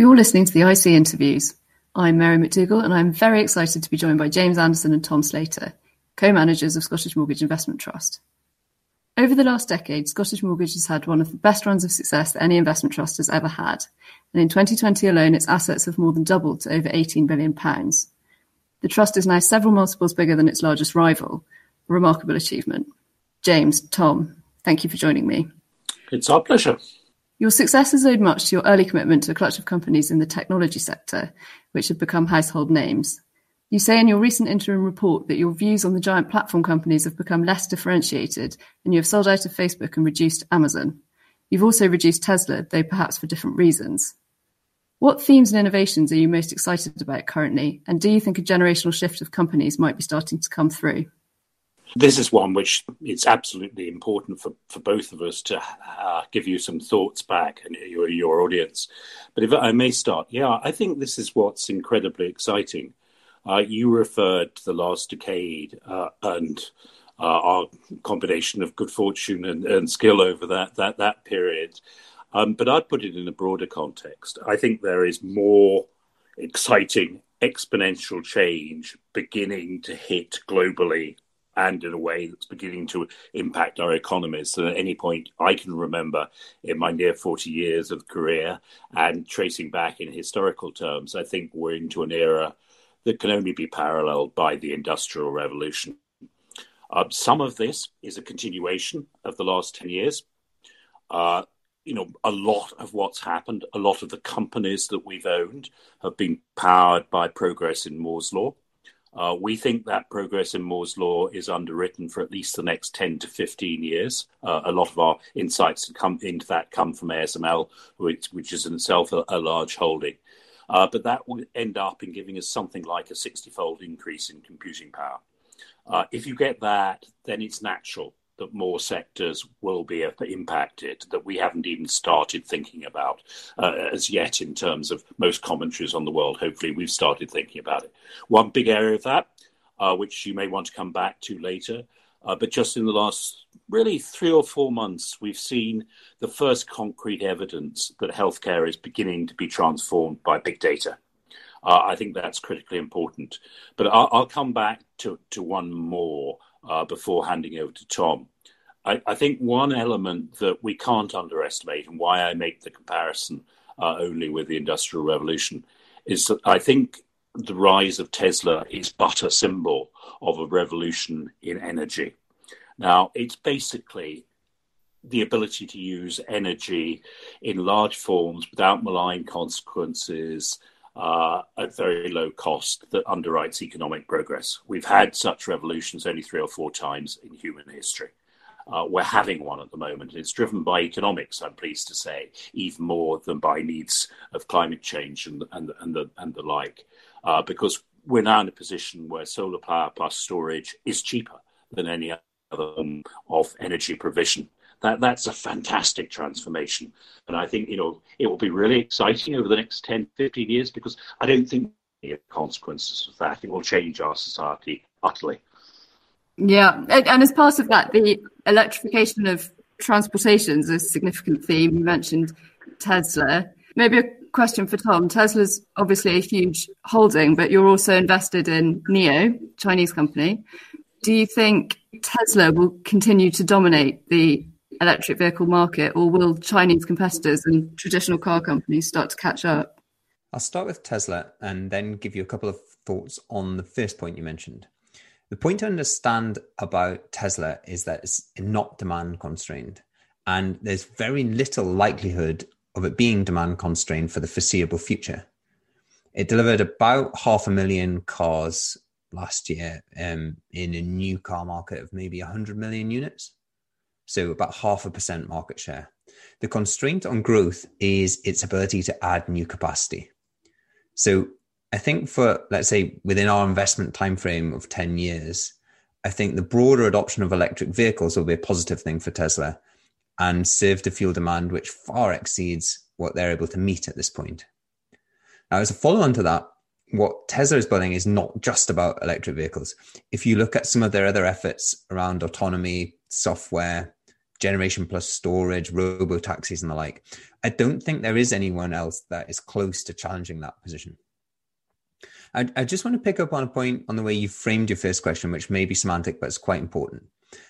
You're listening to the IC interviews. I'm Mary McDougall, and I'm very excited to be joined by James Anderson and Tom Slater, co-managers of Scottish Mortgage Investment Trust. Over the last decade, Scottish Mortgage has had one of the best runs of success that any investment trust has ever had, and in 2020 alone, its assets have more than doubled to over 18 billion pounds. The trust is now several multiples bigger than its largest rival, a remarkable achievement. James, Tom, thank you for joining me. It's our pleasure. Your success is owed much to your early commitment to a clutch of companies in the technology sector, which have become household names. You say in your recent interim report that your views on the giant platform companies have become less differentiated, and you have sold out of Facebook and reduced Amazon. You've also reduced Tesla, though perhaps for different reasons. What themes and innovations are you most excited about currently, and do you think a generational shift of companies might be starting to come through? This is one which it's absolutely important for, for both of us to uh, give you some thoughts back and your, your audience. But if I may start, yeah, I think this is what's incredibly exciting. Uh, you referred to the last decade uh, and uh, our combination of good fortune and, and, skill over that that that period. Um, but I'd put it in a broader context. I think there is more exciting exponential change beginning to hit globally and in a way that's beginning to impact our economies than at any point I can remember in my near 40 years of career. And tracing back in historical terms, I think we're into an era that can only be paralleled by the Industrial Revolution. Uh, some of this is a continuation of the last 10 years. Uh, you know, a lot of what's happened, a lot of the companies that we've owned have been powered by progress in Moore's Law. Uh, we think that progress in Moore's Law is underwritten for at least the next 10 to 15 years. Uh, a lot of our insights come into that come from ASML, which, which is in itself a, a large holding. Uh, but that will end up in giving us something like a 60 fold increase in computing power. Uh, if you get that, then it's natural that more sectors will be impacted that we haven't even started thinking about uh, as yet in terms of most commentaries on the world. Hopefully, we've started thinking about it. One big area of that, uh, which you may want to come back to later, uh, but just in the last really three or four months, we've seen the first concrete evidence that healthcare is beginning to be transformed by big data. Uh, I think that's critically important. But I'll, I'll come back to, to one more uh, before handing over to Tom. I, I, think one element that we can't underestimate, and why I make the comparison uh, only with the Industrial Revolution, is that I think the rise of Tesla is but a symbol of a revolution in energy. Now, it's basically the ability to use energy in large forms without malign consequences uh, at very low cost that underwrites economic progress. We've had such revolutions only three or four times in human history. Uh, we're having one at the moment. It's driven by economics, I'm pleased to say, even more than by needs of climate change and, and, and, the, and the like, uh, because we're now in a position where solar power plus storage is cheaper than any other form of energy provision that that's a fantastic transformation. And I think, you know, it will be really exciting over the next 10, 15 years because I don't think the consequences of that, it will change our society utterly. Yeah. And as part of that, the electrification of transportation is a significant theme. You mentioned Tesla. Maybe a question for Tom. Tesla's obviously a huge holding, but you're also invested in NIO, Chinese company. Do you think Tesla will continue to dominate the electric vehicle market, or will Chinese competitors and traditional car companies start to catch up? I'll start with Tesla and then give you a couple of thoughts on the first point you mentioned. The point to understand about Tesla is that it's not demand constrained, and there's very little likelihood of it being demand constrained for the foreseeable future. It delivered about half a million cars last year um, in a new car market of maybe 100 million units so about half a percent market share. The constraint on growth is its ability to add new capacity. So I think for let's say within our investment timeframe of 10 years, I think the broader adoption of electric vehicles will be a positive thing for Tesla and serve to fuel demand which far exceeds what they're able to meet at this point. Now, as a follow on to that, what Tesla is building is not just about electric vehicles. If you look at some of their other efforts around autonomy, software, generation plus storage, robo taxis, and the like. I don't think there is anyone else that is close to challenging that position. I, I just want to pick up on a point on the way you framed your first question, which may be semantic, but it's quite important.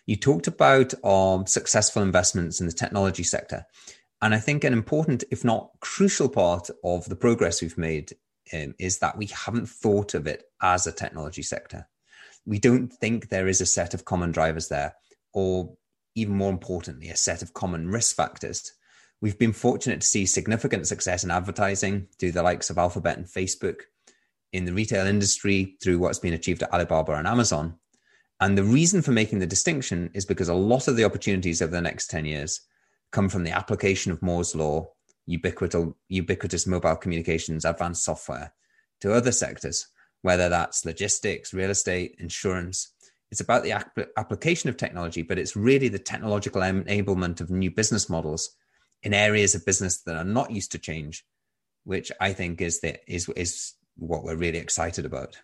You talked about um, successful investments in the technology sector. And I think an important, if not crucial part of the progress we've made um, is that we haven't thought of it as a technology sector. We don't think there is a set of common drivers there, or even more importantly, a set of common risk factors. We've been fortunate to see significant success in advertising through the likes of Alphabet and Facebook, in the retail industry through what's been achieved at Alibaba and Amazon. And the reason for making the distinction is because a lot of the opportunities over the next 10 years come from the application of Moore's law, ubiquitous, ubiquitous mobile communications, advanced software to other sectors, whether that's logistics, real estate, insurance. It's about the application of technology, but it's really the technological enablement of new business models in areas of business that are not used to change, which I think is the, is is what we're really excited about.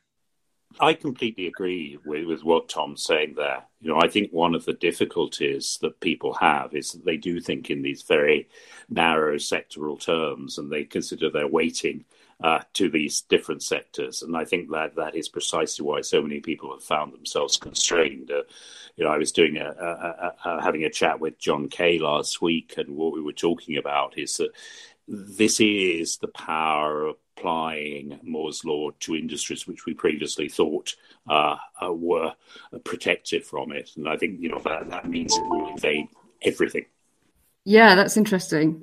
I completely agree with, with what Tom's saying there. You know, I think one of the difficulties that people have is that they do think in these very narrow sectoral terms and they consider they're weighting uh, to these different sectors. And I think that that is precisely why so many people have found themselves constrained. Uh, you know, I was doing a, a, a, having a chat with John Kay last week, and what we were talking about is that this is the power of applying Moore's law to industries which we previously thought uh, uh, were protected from it. And I think you know that, that means it will invade everything. Yeah, that's interesting.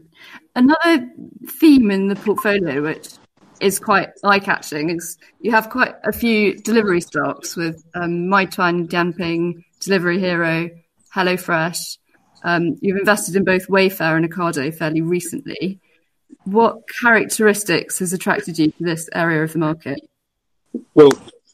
Another theme in the portfolio, which is quite eye-catching, you have quite a few delivery stocks with um, Meituan, Delivery Hero, HelloFresh. Um, you've invested in both Wayfair and Ocado fairly recently. What characteristics has attracted you to this area of the market? Well,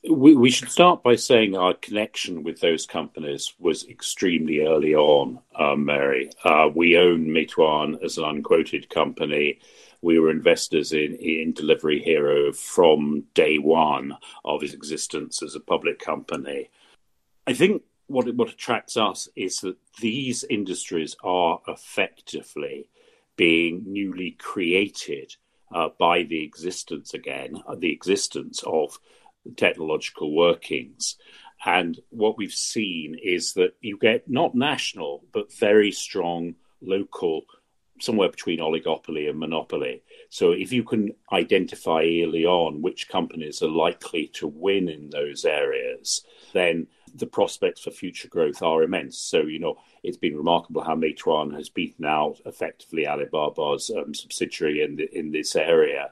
we, we should start by saying our connection with those companies was extremely early on, um, Mary. Uh, we own Meituan as an unquoted company. We were investors in, in Delivery Hero from day one of its existence as a public company. I think what, what attracts us is that these industries are effectively being newly created uh, by the existence again, uh, the existence of technological workings. And what we've seen is that you get not national, but very strong local, somewhere between oligopoly and monopoly. So if you can identify early on which companies are likely to win in those areas, then the prospects for future growth are immense. So, you know, it's been remarkable how Meituan has beaten out effectively Alibaba's um, subsidiary in the, in this area,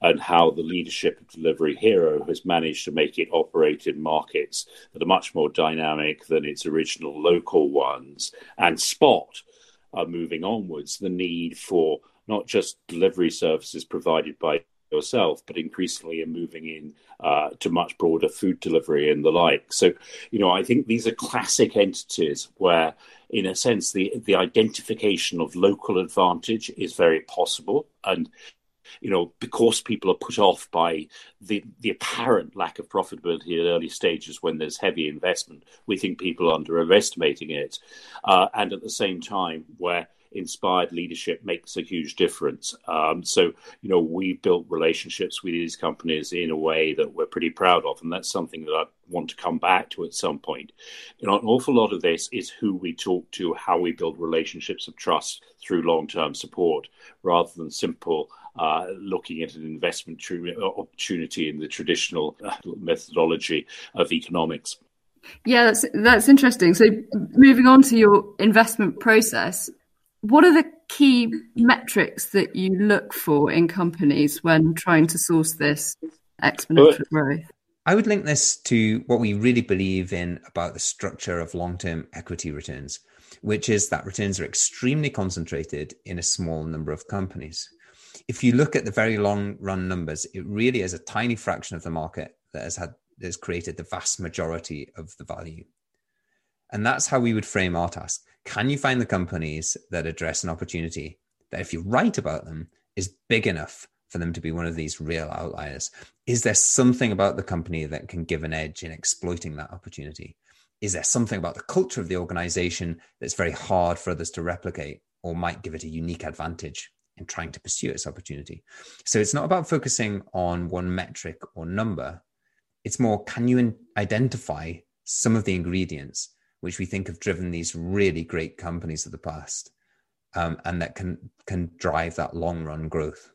and how the leadership of Delivery Hero has managed to make it operate in markets that are much more dynamic than its original local ones, and spot uh, moving onwards the need for not just delivery services provided by yourself, but increasingly are moving in uh, to much broader food delivery and the like. So, you know, I think these are classic entities where, in a sense, the the identification of local advantage is very possible, and you know, because people are put off by the the apparent lack of profitability at early stages when there's heavy investment, we think people are underestimating it, uh, and at the same time where inspired leadership makes a huge difference. Um, so, you know, we built relationships with these companies in a way that we're pretty proud of, and that's something that I want to come back to at some point. You know, an awful lot of this is who we talk to, how we build relationships of trust through long-term support, rather than simple. Uh, looking at an investment opportunity in the traditional uh, methodology of economics. Yeah, that's that's interesting. So, moving on to your investment process, what are the key metrics that you look for in companies when trying to source this exponential growth? I would link this to what we really believe in about the structure of long term equity returns, which is that returns are extremely concentrated in a small number of companies. If you look at the very long run numbers, it really is a tiny fraction of the market that has had that has created the vast majority of the value. And that's how we would frame our task. Can you find the companies that address an opportunity that, if you write about them, is big enough for them to be one of these real outliers? Is there something about the company that can give an edge in exploiting that opportunity? is there something about the culture of the organization that's very hard for others to replicate or might give it a unique advantage in trying to pursue its opportunity? So it's not about focusing on one metric or number. It's more can you identify some of the ingredients which we think have driven these really great companies of the past um, and that can can drive that long run growth?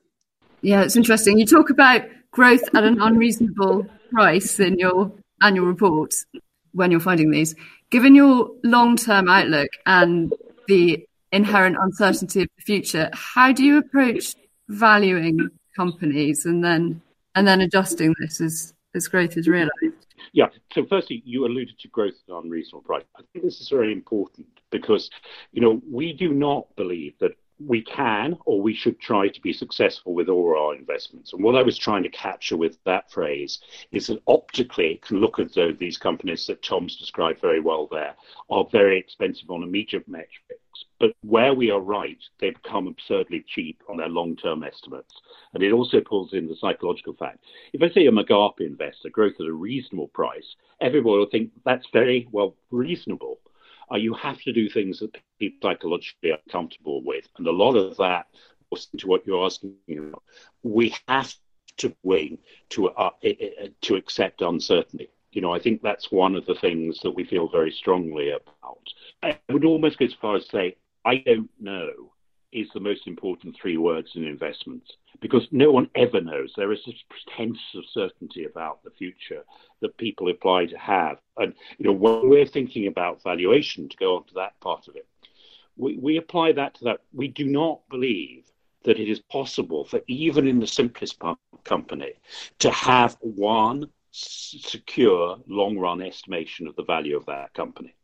Yeah, it's interesting. You talk about growth at an unreasonable price in your annual reports when you're finding these. Given your long term outlook and the inherent uncertainty of the future, how do you approach valuing companies and then and then adjusting this as, as growth is realized? Yeah. So firstly, you alluded to growth at unreasonable price. I think this is very important because, you know, we do not believe that we can or we should try to be successful with all our investments. And what I was trying to capture with that phrase is that optically it can look as though these companies that Tom's described very well there are very expensive on a immediate metrics. But where we are right, they become absurdly cheap on their long term estimates. And it also pulls in the psychological fact. If I say I'm a GARP investor, growth at a reasonable price, everyone will think that's very well reasonable uh, you have to do things that people psychologically are comfortable with. And a lot of that, to what you're asking, about, we have to wing to uh, to accept uncertainty. You know, I think that's one of the things that we feel very strongly about. I would almost go as far as say, I don't know is the most important three words in investments because no one ever knows. There is this pretense of certainty about the future that people apply to have. And, you know, when we're thinking about valuation, to go on to that part of it, we, we apply that to that. We do not believe that it is possible for even in the simplest company to have one secure long run estimation of the value of that company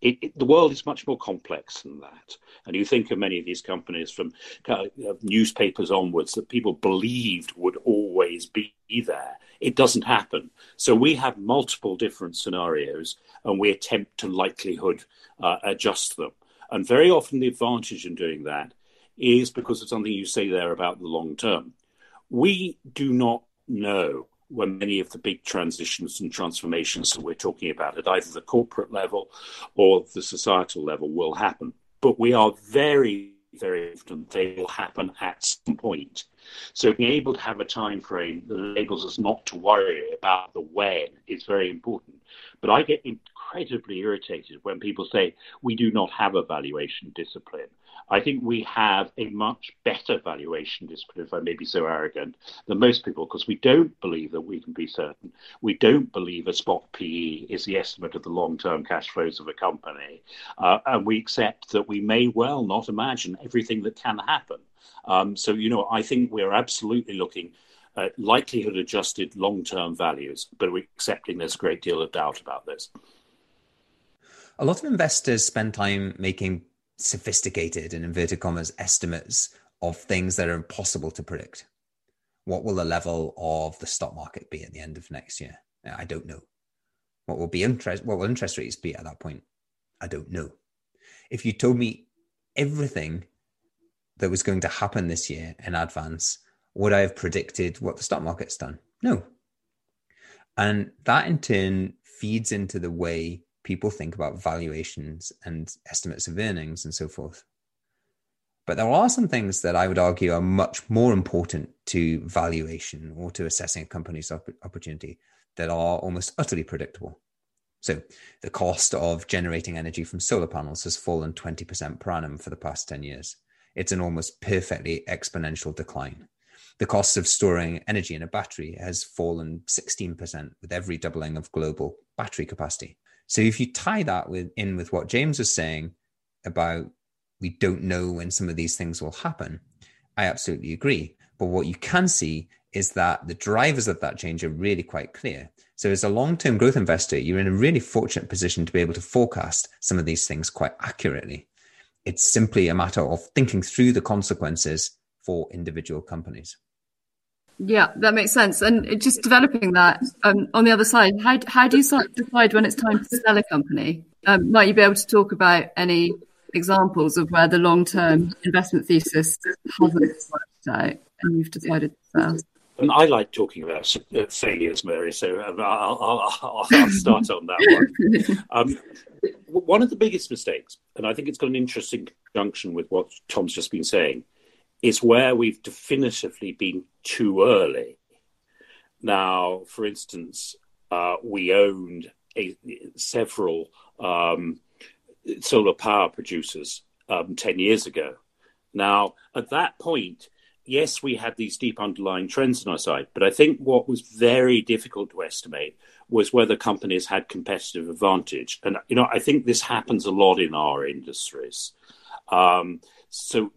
it, it, the world is much more complex than that. And you think of many of these companies from kind of newspapers onwards that people believed would always be there. It doesn't happen. So we have multiple different scenarios and we attempt to likelihood uh, adjust them. And very often the advantage in doing that is because of something you say there about the long term. We do not know when many of the big transitions and transformations that we're talking about at either the corporate level or the societal level will happen. But we are very, very confident they will happen at some point. So being able to have a time frame that enables us not to worry about the when is very important. But I get incredibly irritated when people say we do not have a valuation discipline. I think we have a much better valuation discipline, if I may be so arrogant, than most people, because we don't believe that we can be certain. We don't believe a spot PE is the estimate of the long term cash flows of a company. Uh, and we accept that we may well not imagine everything that can happen. Um, so, you know, I think we're absolutely looking at likelihood adjusted long term values, but we're accepting there's a great deal of doubt about this. A lot of investors spend time making sophisticated, in inverted commas, estimates of things that are impossible to predict. What will the level of the stock market be at the end of next year? I don't know. What will be interest? What will interest rates be at that point? I don't know. If you told me everything that was going to happen this year in advance, would I have predicted what the stock market's done? No. And that in turn feeds into the way people think about valuations and estimates of earnings and so forth. But there are some things that I would argue are much more important to valuation or to assessing a company's opportunity that are almost utterly predictable. So, the cost of generating energy from solar panels has fallen 20% per annum for the past 10 years. It's an almost perfectly exponential decline. The cost of storing energy in a battery has fallen 16% with every doubling of global battery capacity. So if you tie that with in with what James was saying about we don't know when some of these things will happen, I absolutely agree. But what you can see is that the drivers of that change are really quite clear. So as a long-term growth investor, you're in a really fortunate position to be able to forecast some of these things quite accurately. It's simply a matter of thinking through the consequences for individual companies. Yeah, that makes sense. And just developing that um, on the other side, how how do you decide when it's time to sell a company? Um, might you be able to talk about any examples of where the long term investment thesis hasn't worked out and you've decided to sell? And I like talking about uh, failures, Mary, so um, I'll, I'll, I'll, start on that one. Um, one of the biggest mistakes, and I think it's got an interesting conjunction with what Tom's just been saying, is where we've definitively been too early. Now, for instance, uh, we owned a, several um, solar power producers um, 10 years ago. Now, at that point, yes, we had these deep underlying trends on our side, but I think what was very difficult to estimate was whether companies had competitive advantage. And, you know, I think this happens a lot in our industries. Um, so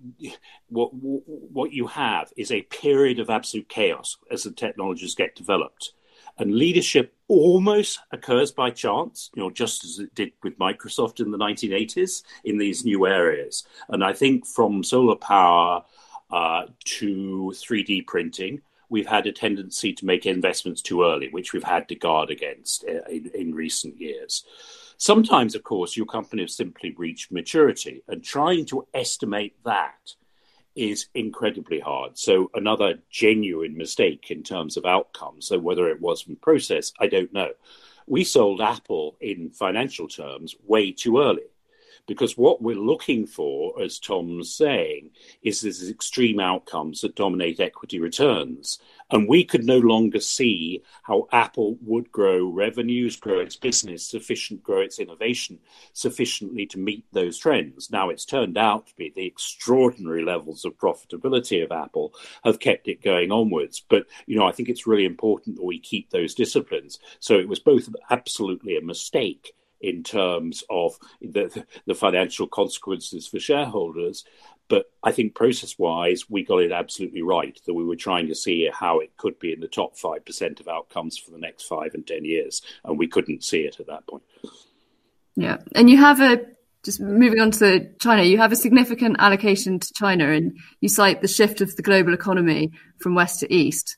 what what you have is a period of absolute chaos as the technologies get developed and leadership almost occurs by chance, you know, just as it did with Microsoft in the 1980s in these new areas. And I think from solar power uh, to 3D printing, we've had a tendency to make investments too early, which we've had to guard against uh, in, in recent years. Sometimes, of course, your company has simply reached maturity, and trying to estimate that is incredibly hard. So another genuine mistake in terms of outcomes. So whether it was from process, I don't know. We sold Apple in financial terms way too early. Because what we're looking for, as Tom's saying, is these extreme outcomes that dominate equity returns. And we could no longer see how Apple would grow revenues, grow its business, sufficient grow its innovation sufficiently to meet those trends. Now it's turned out to be the extraordinary levels of profitability of Apple have kept it going onwards. But you know, I think it's really important that we keep those disciplines. So it was both absolutely a mistake in terms of the, the financial consequences for shareholders. But I think process wise, we got it absolutely right that we were trying to see how it could be in the top 5% of outcomes for the next five and 10 years. And we couldn't see it at that point. Yeah. And you have a, just moving on to China, you have a significant allocation to China and you cite the shift of the global economy from west to east.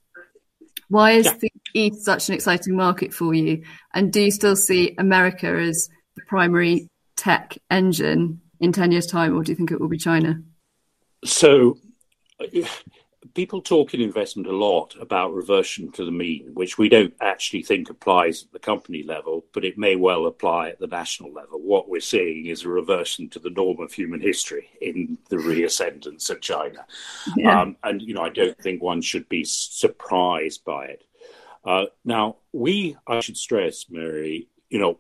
Why is yeah. the East such an exciting market for you? And do you still see America as the primary tech engine in 10 years' time, or do you think it will be China? So, people talk in investment a lot about reversion to the mean, which we don't actually think applies at the company level, but it may well apply at the national level. What we're seeing is a reversion to the norm of human history in the reascendance of China. Yeah. Um, and, you know, I don't think one should be surprised by it. Uh, now, we, I should stress, Mary, you know,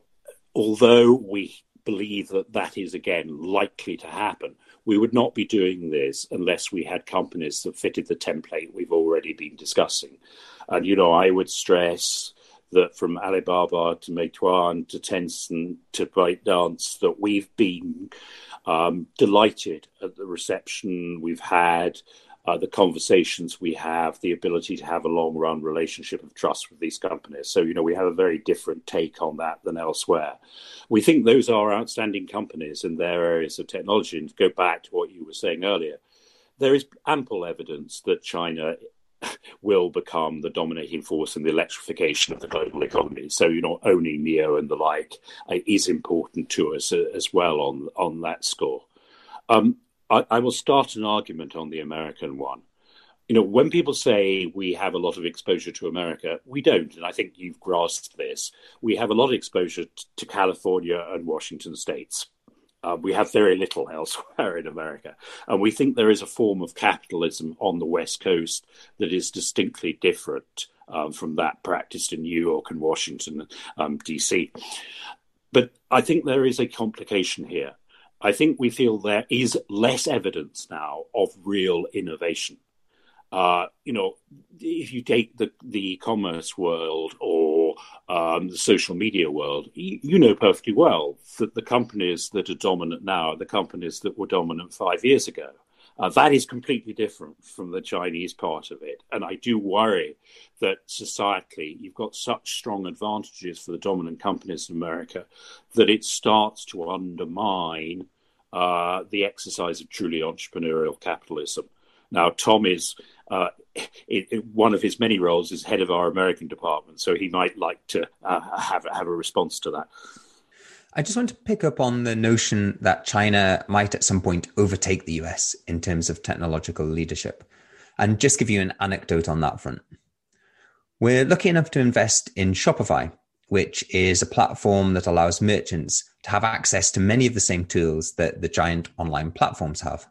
although we believe that that is again likely to happen, we would not be doing this unless we had companies that fitted the template we've already been discussing. And, you know, I would stress that from Alibaba to Meituan to Tencent to ByteDance, that we've been um, delighted at the reception we've had uh, the conversations we have, the ability to have a long run relationship of trust with these companies. So, you know, we have a very different take on that than elsewhere. We think those are outstanding companies in their areas of technology. And to go back to what you were saying earlier, there is ample evidence that China will become the dominating force in the electrification of the global economy. So, you know, owning NIO and the like uh, is important to us uh, as well on on that score. Um, I, I will start an argument on the American one you know, when people say we have a lot of exposure to America, we don't. And I think you've grasped this. We have a lot of exposure t- to California and Washington states. Uh, we have very little elsewhere in America. And we think there is a form of capitalism on the West Coast that is distinctly different um, from that practiced in New York and Washington, um, D.C. But I think there is a complication here. I think we feel there is less evidence now of real innovation. Uh, you know, if you take the the e-commerce world or um, the social media world, you, you, know perfectly well that the companies that are dominant now are the companies that were dominant five years ago. Uh, that is completely different from the Chinese part of it. And I do worry that societally, you've got such strong advantages for the dominant companies in America that it starts to undermine uh, the exercise of truly entrepreneurial capitalism. Now, Tom is uh, it, it, one of his many roles is head of our American department, so he might like to uh, have have a response to that. I just want to pick up on the notion that China might at some point overtake the US in terms of technological leadership and just give you an anecdote on that front. We're lucky enough to invest in Shopify, which is a platform that allows merchants to have access to many of the same tools that the giant online platforms have.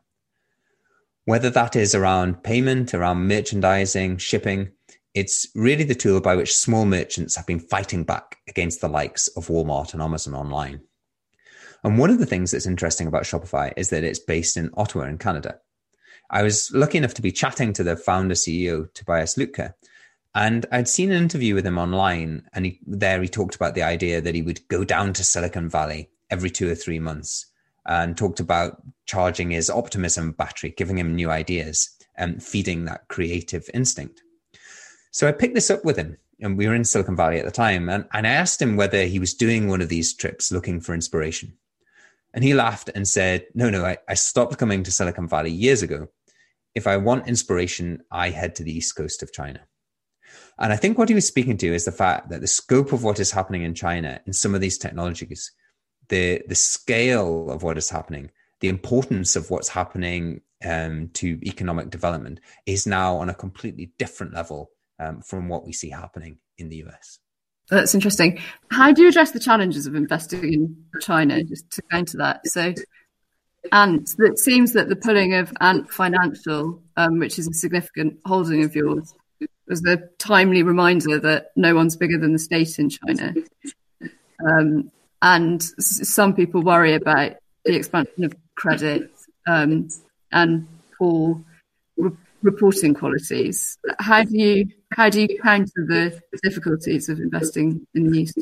Whether that is around payment, around merchandising, shipping, it's really the tool by which small merchants have been fighting back against the likes of Walmart and Amazon online. And one of the things that's interesting about Shopify is that it's based in Ottawa in Canada. I was lucky enough to be chatting to the founder CEO, Tobias Lütke, and I'd seen an interview with him online, and he, there he talked about the idea that he would go down to Silicon Valley every two or three months and talked about charging his optimism battery, giving him new ideas and feeding that creative instinct. So I picked this up with him, and we were in Silicon Valley at the time, and, and I asked him whether he was doing one of these trips looking for inspiration. And he laughed and said, No, no, I, I stopped coming to Silicon Valley years ago. If I want inspiration, I head to the east coast of China. And I think what he was speaking to is the fact that the scope of what is happening in China in some of these technologies, the the scale of what is happening, the importance of what's happening um, to economic development is now on a completely different level um, from what we see happening in the US. That's interesting. How do you address the challenges of investing in China? Just to go into that, so Ant, it seems that the pulling of Ant Financial, um, which is a significant holding of yours, was a timely reminder that no one's bigger than the state in China. Um, and s- some people worry about the expansion of credit um, and poor re- reporting qualities. How do you how do you counter the difficulties of investing in the East?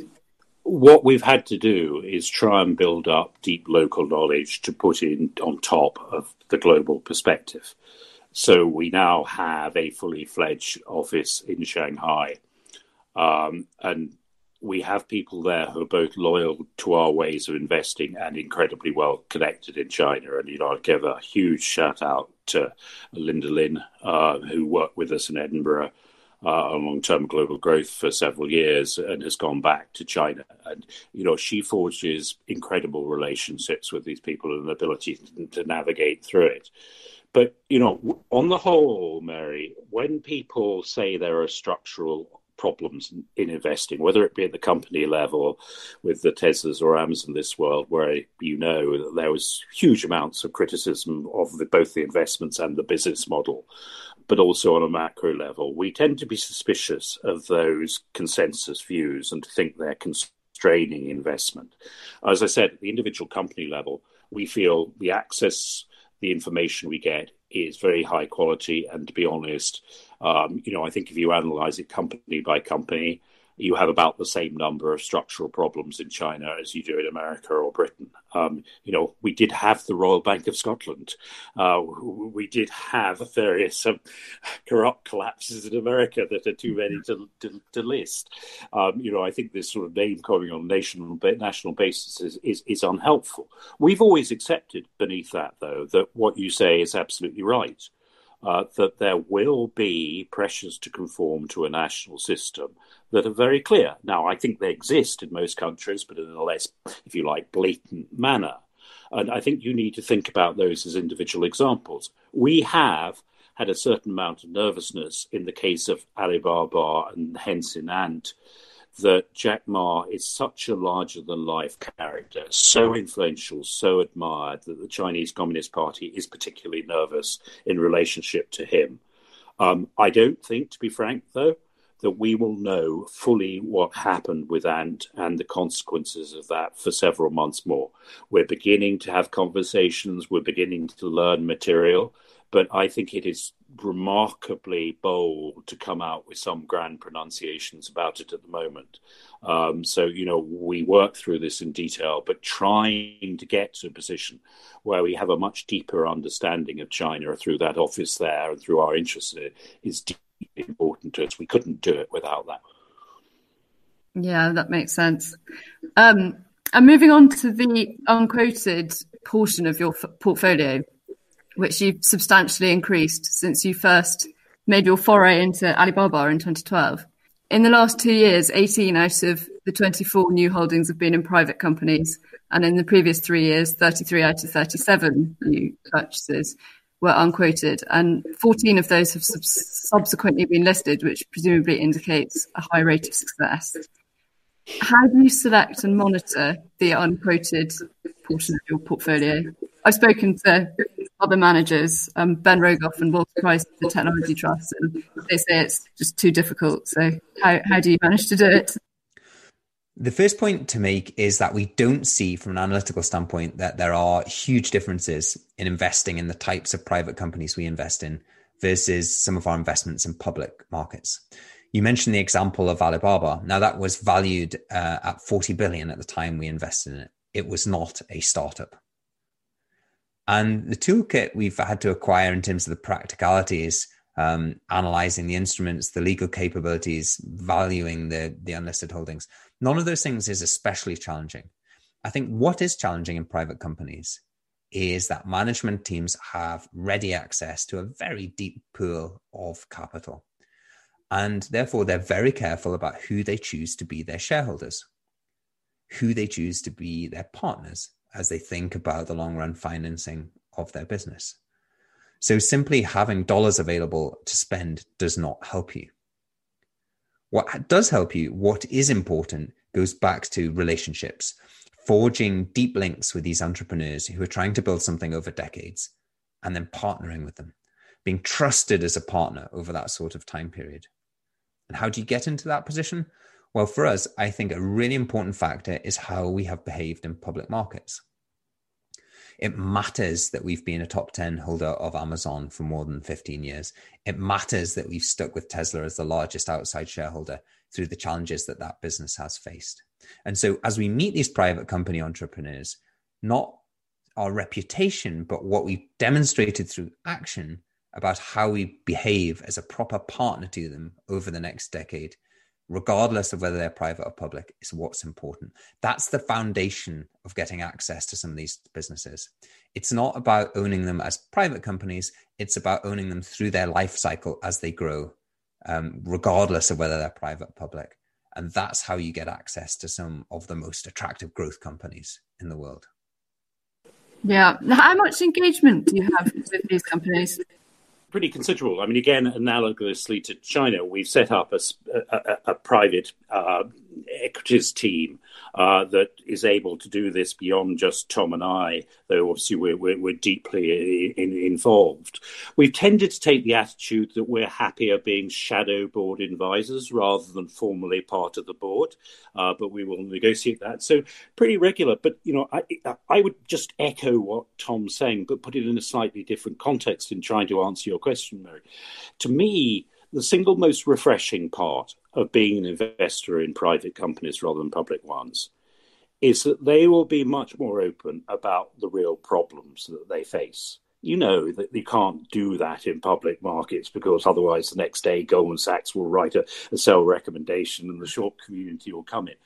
What we've had to do is try and build up deep local knowledge to put in on top of the global perspective. So we now have a fully fledged office in Shanghai. Um, and we have people there who are both loyal to our ways of investing and incredibly well connected in China. And, you know, I'll give a huge shout out to Linda Lin, uh, who worked with us in Edinburgh Uh, on long term global growth for several years and has gone back to China. And, you know, she forges incredible relationships with these people and the ability to, to navigate through it. But, you know, on the whole, Mary, when people say there are structural problems in investing, whether it be at the company level with the Teslas or Amazon this world, where you know that there was huge amounts of criticism of the, both the investments and the business model, but also on a macro level, we tend to be suspicious of those consensus views and to think they're constraining investment. As I said, at the individual company level, we feel the access the information we get is very high quality. And to be honest, um, you know, I think if you analyze it company by company, you have about the same number of structural problems in China as you do in America or Britain. Um, you know, we did have the Royal Bank of Scotland. Uh, we did have various um, corrupt collapses in America that are too many to, to, to list. Um, you know, I think this sort of name calling on national, national basis is, is, is unhelpful. We've always accepted beneath that, though, that what you say is absolutely right uh, that there will be pressures to conform to a national system that are very clear. Now, I think they exist in most countries, but in a less, if you like, blatant manner. And I think you need to think about those as individual examples. We have had a certain amount of nervousness in the case of Alibaba and hence in Ant that Jack Ma is such a larger than life character, so influential, so admired that the Chinese Communist Party is particularly nervous in relationship to him. Um, I don't think, to be frank, though, that we will know fully what happened with Ant and the consequences of that for several months more. We're beginning to have conversations, we're beginning to learn material, but I think it is remarkably bold to come out with some grand pronunciations about it at the moment. Um, so, you know, we work through this in detail, but trying to get to a position where we have a much deeper understanding of China through that office there and through our interest in it is deeply important to us. We couldn't do it without that. Yeah, that makes sense. Um, and moving on to the unquoted portion of your f- portfolio, which you've substantially increased since you first made your foray into Alibaba in 2012. In the last two years, 18 out of the 24 new holdings have been in private companies, and in the previous three years, 33 out of 37 new purchases. were unquoted, and 14 of those have sub- subsequently been listed, which presumably indicates a high rate of success. How do you select and monitor the unquoted portion of your portfolio? I've spoken to other managers, um, Ben Rogoff and Walter Price, of the Technology Trust, and they say it's just too difficult. So, how, how do you manage to do it? The first point to make is that we don't see, from an analytical standpoint, that there are huge differences in investing in the types of private companies we invest in versus some of our investments in public markets. You mentioned the example of Alibaba. Now, that was valued uh, at 40 billion at the time we invested in it. It was not a startup. And the toolkit we've had to acquire in terms of the practicalities um, analyzing the instruments, the legal capabilities, valuing the, the unlisted holdings. None of those things is especially challenging. I think what is challenging in private companies is that management teams have ready access to a very deep pool of capital. And therefore, they're very careful about who they choose to be their shareholders, who they choose to be their partners as they think about the long run financing of their business. So simply having dollars available to spend does not help you. What does help you, what is important, goes back to relationships, forging deep links with these entrepreneurs who are trying to build something over decades and then partnering with them, being trusted as a partner over that sort of time period. And how do you get into that position? Well, for us, I think a really important factor is how we have behaved in public markets it matters that we've been a top 10 holder of Amazon for more than 15 years. It matters that we've stuck with Tesla as the largest outside shareholder through the challenges that that business has faced. And so, as we meet these private company entrepreneurs, not our reputation, but what we've demonstrated through action about how we behave as a proper partner to them over the next decade regardless of whether they're private or public, is what's important. That's the foundation of getting access to some of these businesses. It's not about owning them as private companies, it's about owning them through their life cycle as they grow, um, regardless of whether they're private or public. And that's how you get access to some of the most attractive growth companies in the world. Yeah. How much engagement do you have with these companies? Pretty considerable. I mean, again, analogously to China, we've set up a, a, a private uh, equities team uh, that is able to do this beyond just Tom and I, though obviously we're, we're, we're deeply in, involved. We've tended to take the attitude that we're happier being shadow board advisors rather than formally part of the board, uh, but we will negotiate that. So pretty regular. But, you know, I, I would just echo what Tom's saying, but put it in a slightly different context in trying to answer your question, Mary. To me, the single most refreshing part of being an investor in private companies rather than public ones is that they will be much more open about the real problems that they face. You know that you can't do that in public markets because otherwise the next day Goldman Sachs will write a, a sell recommendation and the short community will come in.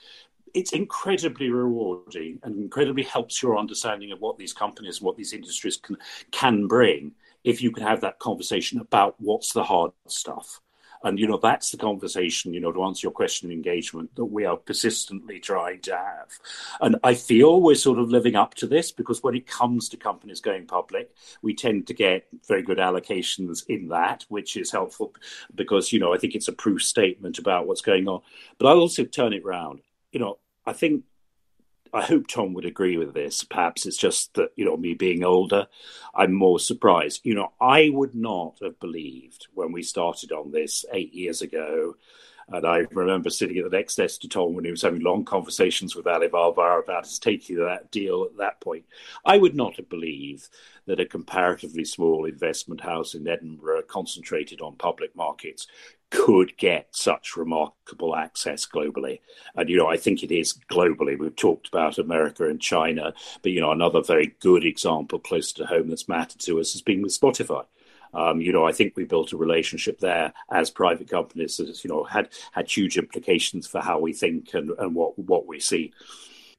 It's incredibly rewarding and incredibly helps your understanding of what these companies, what these industries can can bring if you can have that conversation about what's the hard stuff and, you know, that's the conversation, you know, to answer your question engagement that we are persistently trying to have. And I feel we're sort of living up to this because when it comes to companies going public, we tend to get very good allocations in that, which is helpful because, you know, I think it's a proof statement about what's going on. But I'll also turn it around. You know, I think I hope Tom would agree with this. Perhaps it's just that, you know, me being older, I'm more surprised. You know, I would not have believed when we started on this eight years ago. And I remember sitting at the next desk to Tom when he was having long conversations with Ali Alibaba about us taking that deal at that point. I would not have believed that a comparatively small investment house in Edinburgh concentrated on public markets could get such remarkable access globally. And, you know, I think it is globally. We've talked about America and China, but, you know, another very good example close to home that's mattered to us has been with Spotify. Um, you know, I think we built a relationship there as private companies that, you know, had had huge implications for how we think and, and what what we see.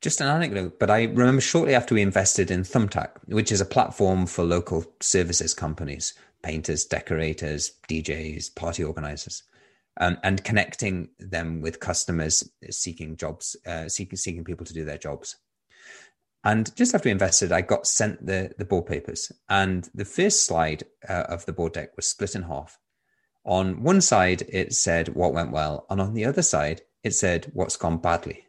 Just an anecdote, but I remember shortly after we invested in Thumbtack, which is a platform for local services companies painters, decorators, DJs, party organizers, um, and connecting them with customers seeking jobs, uh, seeking seeking people to do their jobs. And just after we invested, I got sent the, the board papers. And the first slide uh, of the board deck was split in half. On one side, it said what went well. And on the other side, it said what's gone badly.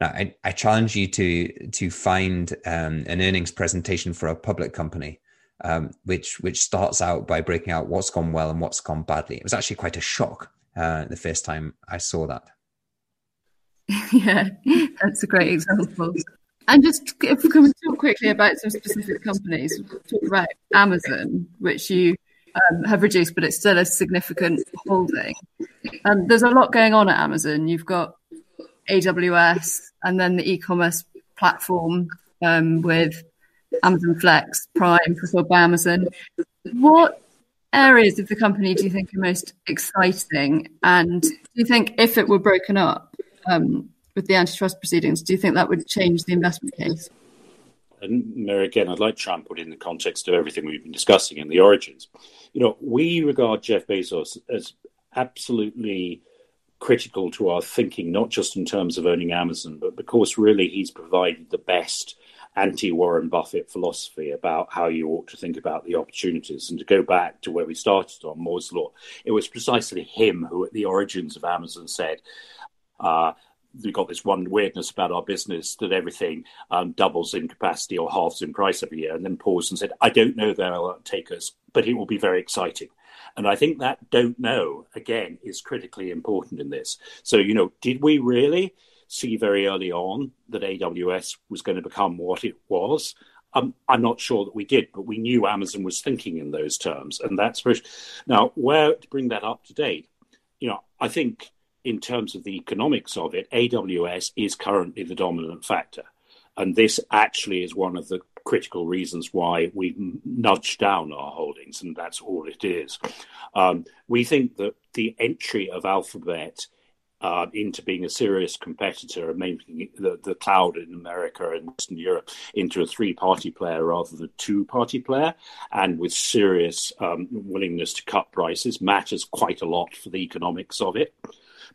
Now, I, I challenge you to, to find um, an earnings presentation for a public company um, which which starts out by breaking out what's gone well and what's gone badly. It was actually quite a shock uh, the first time I saw that. yeah, that's a great example. And just if we can talk quickly about some specific companies, talk about Amazon, which you um, have reduced, but it's still a significant holding. Um, there's a lot going on at Amazon. You've got AWS and then the e-commerce platform um, with Amazon Flex, Prime, fulfilled by Amazon. What areas of the company do you think are most exciting? And do you think if it were broken up um, with the antitrust proceedings, do you think that would change the investment case? And Mary, again, I'd like to try and put in the context of everything we've been discussing and the origins. You know, we regard Jeff Bezos as absolutely critical to our thinking, not just in terms of owning Amazon, but because really he's provided the best anti Warren Buffett philosophy about how you ought to think about the opportunities. And to go back to where we started on Moore's Law, it was precisely him who, at the origins of Amazon, said, uh, we've got this one weirdness about our business that everything um, doubles in capacity or halves in price every year, and then paused and said, I don't know where it'll take us, but it will be very exciting. And I think that don't know, again, is critically important in this. So, you know, did we really? see very early on that AWS was going to become what it was. Um, I'm not sure that we did, but we knew Amazon was thinking in those terms, and that's very. Now, where to bring that up to date? You know, I think in terms of the economics of it, AWS is currently the dominant factor, and this actually is one of the critical reasons why we've nudged down our holdings, and that's all it is. Um, we think that the entry of Alphabet uh, into being a serious competitor and making the, the cloud in America and Western Europe into a three party player rather than a two party player, and with serious um, willingness to cut prices matters quite a lot for the economics of it.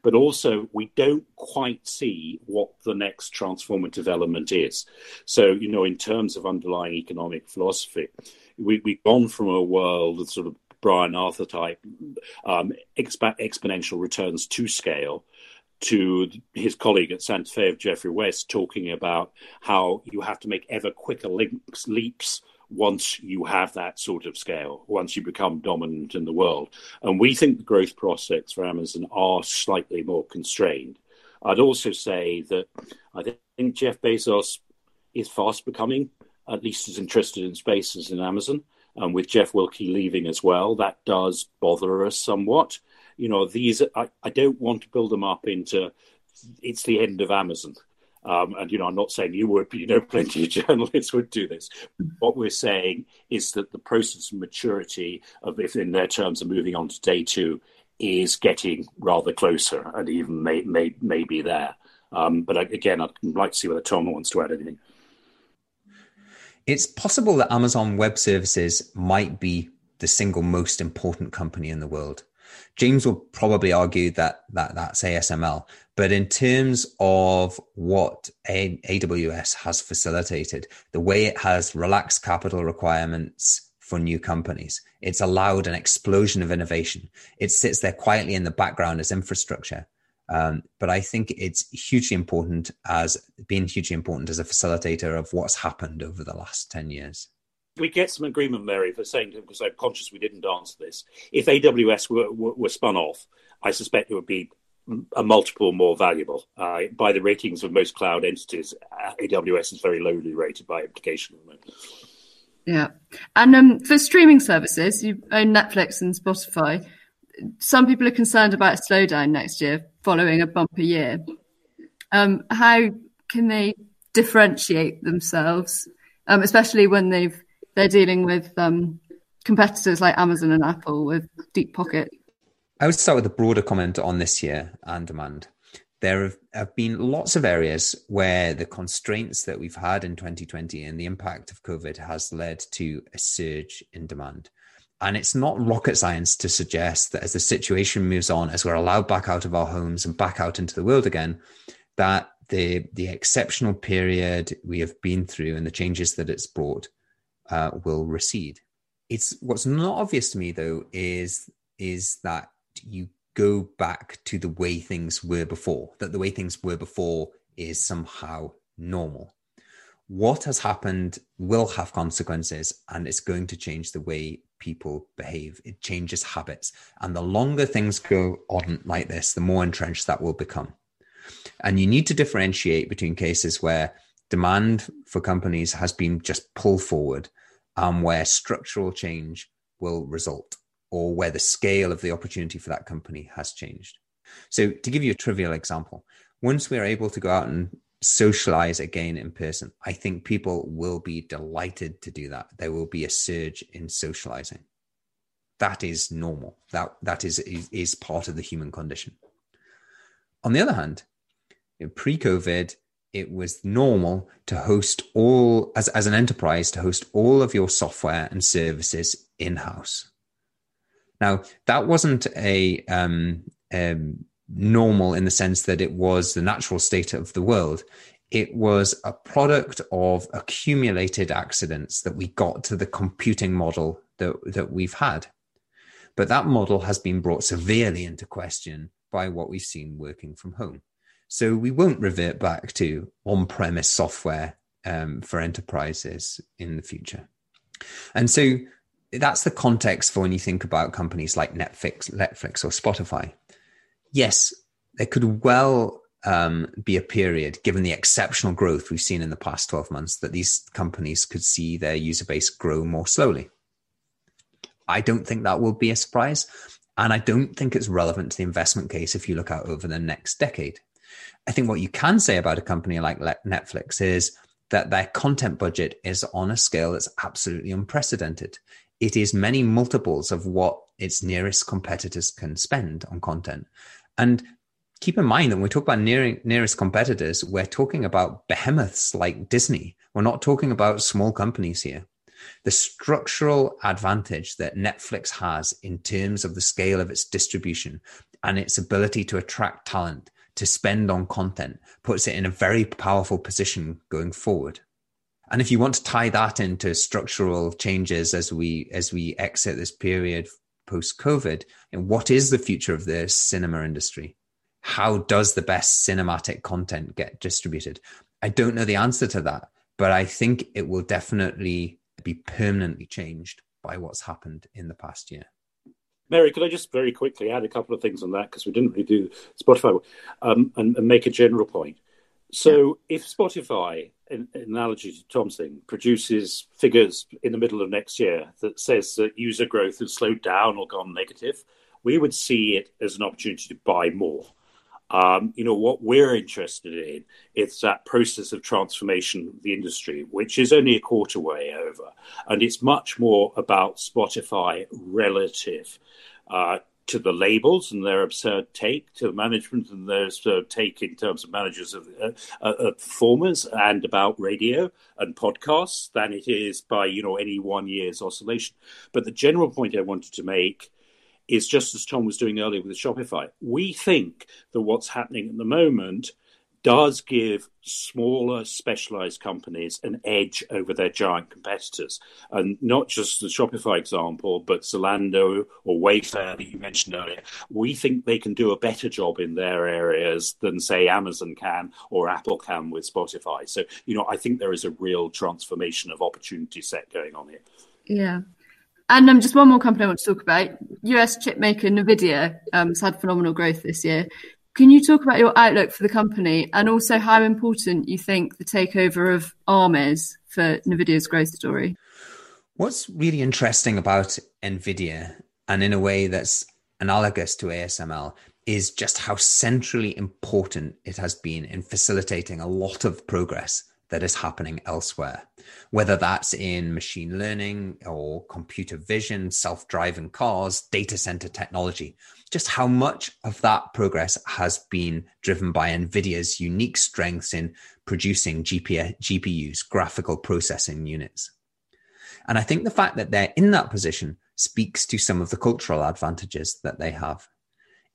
But also, we don't quite see what the next transformative element is. So, you know, in terms of underlying economic philosophy, we, we've gone from a world of sort of Brian Arthur type um, exp- exponential returns to scale to his colleague at Santa Fe of Geoffrey West talking about how you have to make ever quicker links, leaps once you have that sort of scale, once you become dominant in the world. And we think the growth prospects for Amazon are slightly more constrained. I'd also say that I think Jeff Bezos is fast becoming at least as interested in space as in Amazon. And with Jeff Wilke leaving as well, that does bother us somewhat you know, these I, I don't want to build them up into it's the end of Amazon. Um, and you know, I'm not saying you would, but you know, plenty of journalists would do this. What we're saying is that the process of maturity of, if in their terms, of moving on to day two, is getting rather closer, and even may may, may be there. Um, but again, I'd like to see whether Tom wants to add anything. It's possible that Amazon Web Services might be the single most important company in the world. James will probably argue that, that that's ASML. But in terms of what A- AWS has facilitated, the way it has relaxed capital requirements for new companies, it's allowed an explosion of innovation. It sits there quietly in the background as infrastructure. Um, but I think it's hugely important as being hugely important as a facilitator of what's happened over the last 10 years we get some agreement, Mary, for saying because I'm conscious we didn't answer this. If AWS were, were, were spun off, I suspect it would be a multiple more valuable. Uh, by the ratings of most cloud entities, AWS is very lowly rated by implication moment. Yeah, and um, for streaming services, you own Netflix and Spotify. Some people are concerned about a slowdown next year following a bumper year. Um, how can they differentiate themselves, um, especially when they've they're dealing with um, competitors like Amazon and Apple with deep pocket. I would start with a broader comment on this year and demand. There have, have been lots of areas where the constraints that we've had in 2020 and the impact of COVID has led to a surge in demand. And it's not rocket science to suggest that as the situation moves on, as we're allowed back out of our homes and back out into the world again, that the the exceptional period we have been through and the changes that it's brought uh, will recede. It's what's not obvious to me though is is that you go back to the way things were before. That the way things were before is somehow normal. What has happened will have consequences, and it's going to change the way people behave. It changes habits, and the longer things go on like this, the more entrenched that will become. And you need to differentiate between cases where demand for companies has been just pulled forward and where structural change will result or where the scale of the opportunity for that company has changed. So, to give you a trivial example, once we're able to go out and socialize again in person, I think people will be delighted to do that. There will be a surge in socializing. That is normal. That that is is, is part of the human condition. On the other hand, pre-COVID, it was normal to host all as, as an enterprise to host all of your software and services in-house. Now that wasn't a um, um, normal in the sense that it was the natural state of the world. It was a product of accumulated accidents that we got to the computing model that, that we've had. But that model has been brought severely into question by what we've seen working from home so we won't revert back to on-premise software um, for enterprises in the future. And so that's the context for when you think about companies like Netflix, Netflix or Spotify. Yes, there could well um, be a period, given the exceptional growth we've seen in the past 12 months, that these companies could see their user base grow more slowly. I don't think that will be a surprise. And I don't think it's relevant to the investment case if you look out over the next decade. I think what you can say about a company like Netflix is that their content budget is on a scale that's absolutely unprecedented. It is many multiples of what its nearest competitors can spend on content. And keep in mind that when we talk about near, nearest competitors, we're talking about behemoths like Disney. We're not talking about small companies here. The structural advantage that Netflix has in terms of the scale of its distribution and its ability to attract talent to spend on content puts it in a very powerful position going forward. And if you want to tie that into structural changes as we as we exit this period post COVID, and what is the future of the cinema industry? How does the best cinematic content get distributed? I don't know the answer to that, but I think it will definitely be permanently changed by what's happened in the past year. Mary, could I just very quickly add a couple of things on that because we didn't really do Spotify um, and, and, make a general point. So, yeah. if Spotify, in, in analogy to Tom's thing, produces figures in the middle of next year that says that user growth has slowed down or gone negative, we would see it as an opportunity to buy more. Um, you know what we're interested in it's that process of transformation of the industry which is only a quarter way over. And it's much more about spotify relative uh, to the labels and their absurd take to management and their absurd take in terms of managers of uh, uh, performers and about radio and podcasts than it is by you know any one year's oscillation. But the general point i wanted to make is just as Tom was doing earlier with Shopify. We think that what's happening at the moment does give smaller specialized companies an edge over their giant competitors. And not just the Shopify example, but Zalando or Wayfair that you mentioned earlier. We think they can do a better job in their areas than, say, Amazon can or Apple can with Spotify. So, you know, I think there is a real transformation of opportunity set going on here. Yeah. And um, just one more company I want to talk about. US chip maker Nvidia um, has had phenomenal growth this year. Can you talk about your outlook for the company and also how important you think the takeover of ARM is for Nvidia's growth story? What's really interesting about Nvidia, and in a way that's analogous to ASML, is just how centrally important it has been in facilitating a lot of progress that is happening elsewhere, whether that's in machine learning or computer vision, self driving cars, data center technology. Just how much of that progress has been driven by NVIDIA's unique strengths in producing GPUs, graphical processing units. And I think the fact that they're in that position speaks to some of the cultural advantages that they have.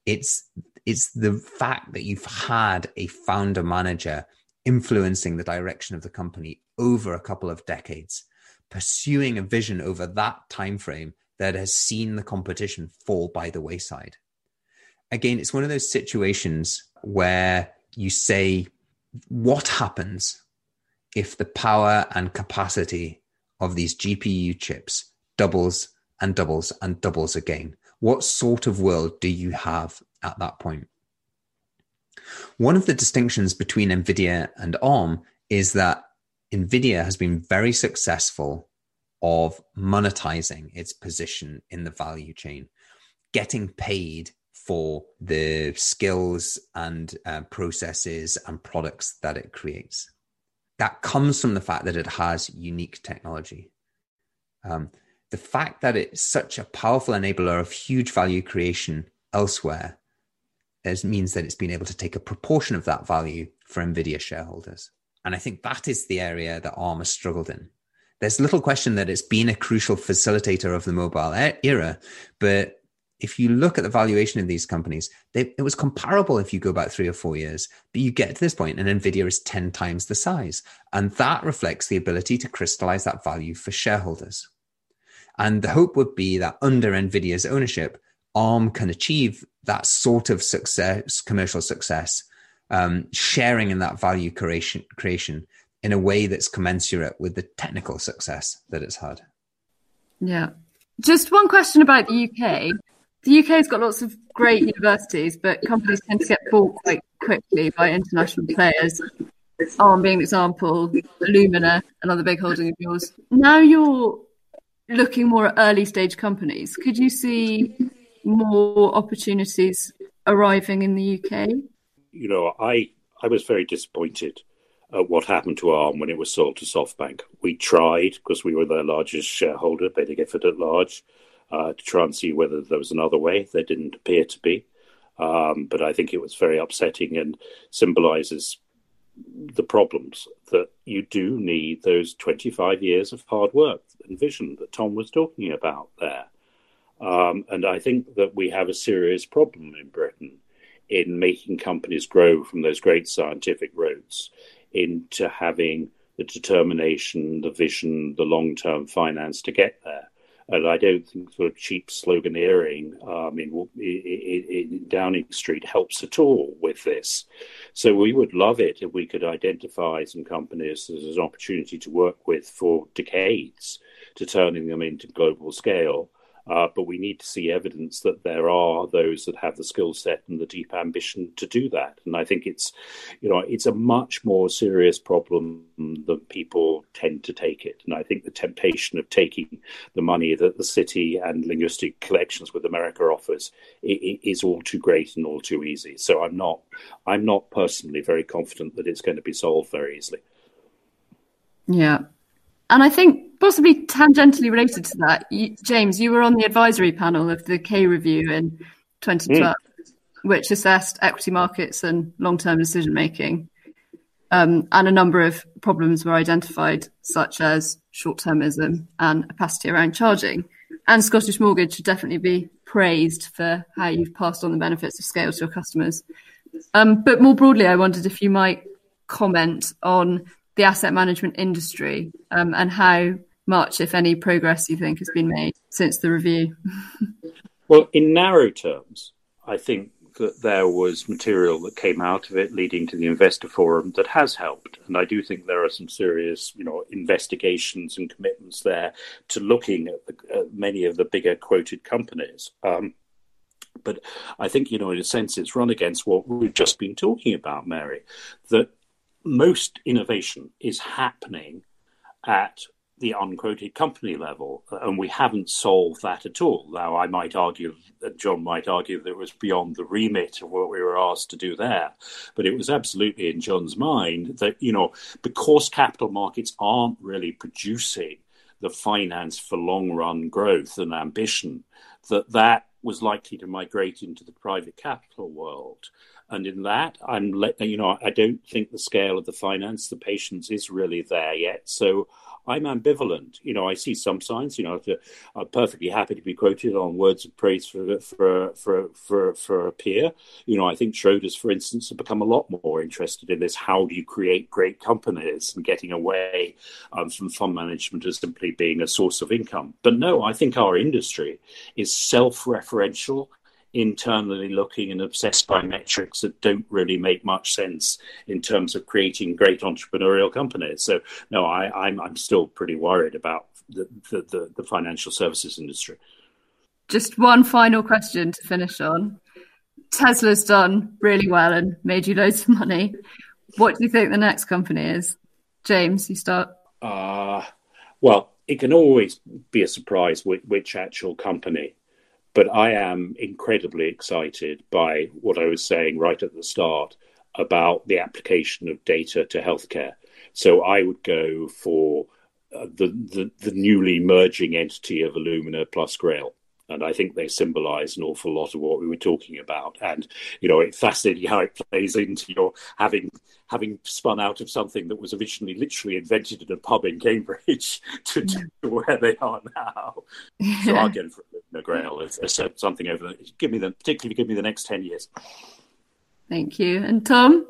It's it's the fact that you've had a founder manager influencing the direction of the company over a couple of decades, pursuing a vision over that time frame that has seen the competition fall by the wayside. Again, it's one of those situations where you say, what happens if the power and capacity of these GPU chips doubles and doubles and doubles again? What sort of world do you have at that point? One of the distinctions between NVIDIA and ARM is that NVIDIA has been very successful of monetizing its position in the value chain, getting paid for the skills and uh, processes and products that it creates. That comes from the fact that it has unique technology. Um, the fact that it's such a powerful enabler of huge value creation elsewhere is, means that it's been able to take a proportion of that value for NVIDIA shareholders. And I think that is the area that ARM has struggled in. There's little question that it's been a crucial facilitator of the mobile era, but if you look at the valuation of these companies, they, it was comparable if you go back three or four years. But you get to this point, and NVIDIA is 10 times the size. And that reflects the ability to crystallize that value for shareholders. And the hope would be that under NVIDIA's ownership, ARM can achieve that sort of success, commercial success, um, sharing in that value creation, creation in a way that's commensurate with the technical success that it's had. Yeah. Just one question about the UK. The UK has got lots of great universities, but companies tend to get bought quite quickly by international players. ARM being an example, Illumina, another big holding of yours. Now you're looking more at early stage companies. Could you see more opportunities arriving in the UK? You know, I I was very disappointed at what happened to ARM when it was sold to SoftBank. We tried because we were their largest shareholder, Baillie Gifford at large, uh, to try and see whether there was another way. There didn't appear to be, um, but I think it was very upsetting and symbolises the problems that you do need those 25 years of hard work and vision that Tom was talking about there. Um, and I think that we have a serious problem in Britain in making companies grow from those great scientific roads into having the determination, the vision, the long term finance to get there. And I don't think sort of cheap sloganeering um, in, in, in, Downing Street helps at all with this. So we would love it if we could identify some companies as an opportunity to work with for decades to turning them into global scale. Uh, but we need to see evidence that there are those that have the skill set and the deep ambition to do that. And I think it's, you know, it's a much more serious problem than people tend to take it. And I think the temptation of taking the money that the city and linguistic collections with America offers is all too great and all too easy. So I'm not, I'm not personally very confident that it's going to be solved very easily. Yeah, and I think possibly tangentially related to that, you, James, you were on the advisory panel of the Kay Review in 2012, mm. which assessed equity markets and long term decision making. Um, and a number of problems were identified, such as short termism and opacity around charging. And Scottish Mortgage should definitely be praised for how you've passed on the benefits of scale to your customers. Um, but more broadly, I wondered if you might comment on the asset management industry um, and how much, if any, progress you think has been made since the review? well, in narrow terms, I think that there was material that came out of it leading to the investor forum that has helped and i do think there are some serious you know investigations and commitments there to looking at, the, at many of the bigger quoted companies um, but i think you know in a sense it's run against what we've just been talking about mary that most innovation is happening at the unquoted company level, and we haven't solved that at all. Now, I might argue John might argue that it was beyond the remit of what we were asked to do there, but it was absolutely in John's mind that you know because capital markets aren't really producing the finance for long run growth and ambition, that that was likely to migrate into the private capital world. And in that, I'm, you know, I don't think the scale of the finance, the patience is really there yet. So I'm ambivalent. You know, I see some signs. You know, to, I'm perfectly happy to be quoted on words of praise for for for for for a peer. You know, I think Schroders, for instance, have become a lot more interested in this. How do you create great companies and getting away um, from fund management as simply being a source of income? But no, I think our industry is self-referential internally looking and obsessed by metrics that don't really make much sense in terms of creating great entrepreneurial companies. So no, I, I'm, I'm still pretty worried about the, the, the, the financial services industry. Just one final question to finish on. Tesla's done really well and made you loads of money. What do you think the next company is? James, you start. Uh, well, it can always be a surprise which, which actual company but I am incredibly excited by what I was saying right at the start about the application of data to healthcare. So I would go for uh, the, the, the newly merging entity of Illumina plus Grail and I think they symbolise an awful lot of what we were talking about. And you know, it's fascinating how it plays into your having having spun out of something that was originally literally invented in a pub in Cambridge to, to where they are now. So I'll get it for a Grail as, as something over. The, give me the particularly give me the next ten years. Thank you, and Tom.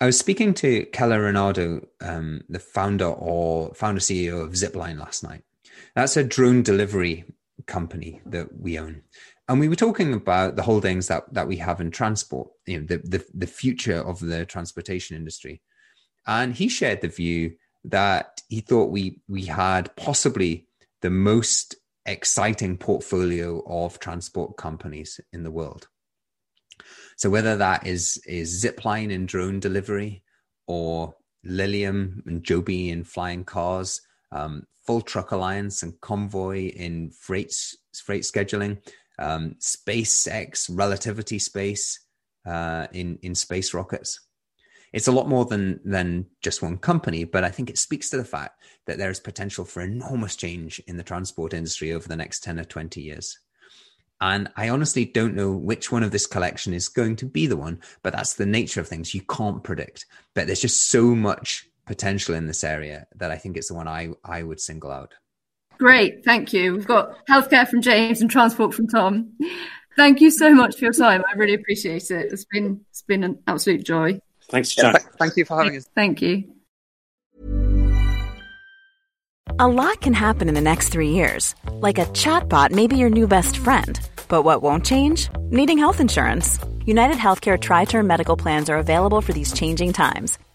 I was speaking to Keller Rinaudo, um, the founder or founder CEO of Zipline last night. That's a drone delivery company that we own. And we were talking about the holdings that, that we have in transport, you know, the, the, the future of the transportation industry. And he shared the view that he thought we we had possibly the most exciting portfolio of transport companies in the world. So whether that is is Zipline and drone delivery or Lilium and Joby in flying cars, um, Full Truck Alliance and Convoy in freight freight scheduling, um, SpaceX Relativity Space uh, in in space rockets. It's a lot more than than just one company, but I think it speaks to the fact that there is potential for enormous change in the transport industry over the next ten or twenty years. And I honestly don't know which one of this collection is going to be the one, but that's the nature of things. You can't predict. But there's just so much potential in this area that I think it's the one I, I would single out. Great, thank you. We've got healthcare from James and transport from Tom. Thank you so much for your time. I really appreciate it. It's been it's been an absolute joy. Thanks, John. Yeah, th- thank you for having us. Thank you. A lot can happen in the next three years, like a chatbot may be your new best friend. But what won't change? Needing health insurance. United Healthcare Tri Term Medical Plans are available for these changing times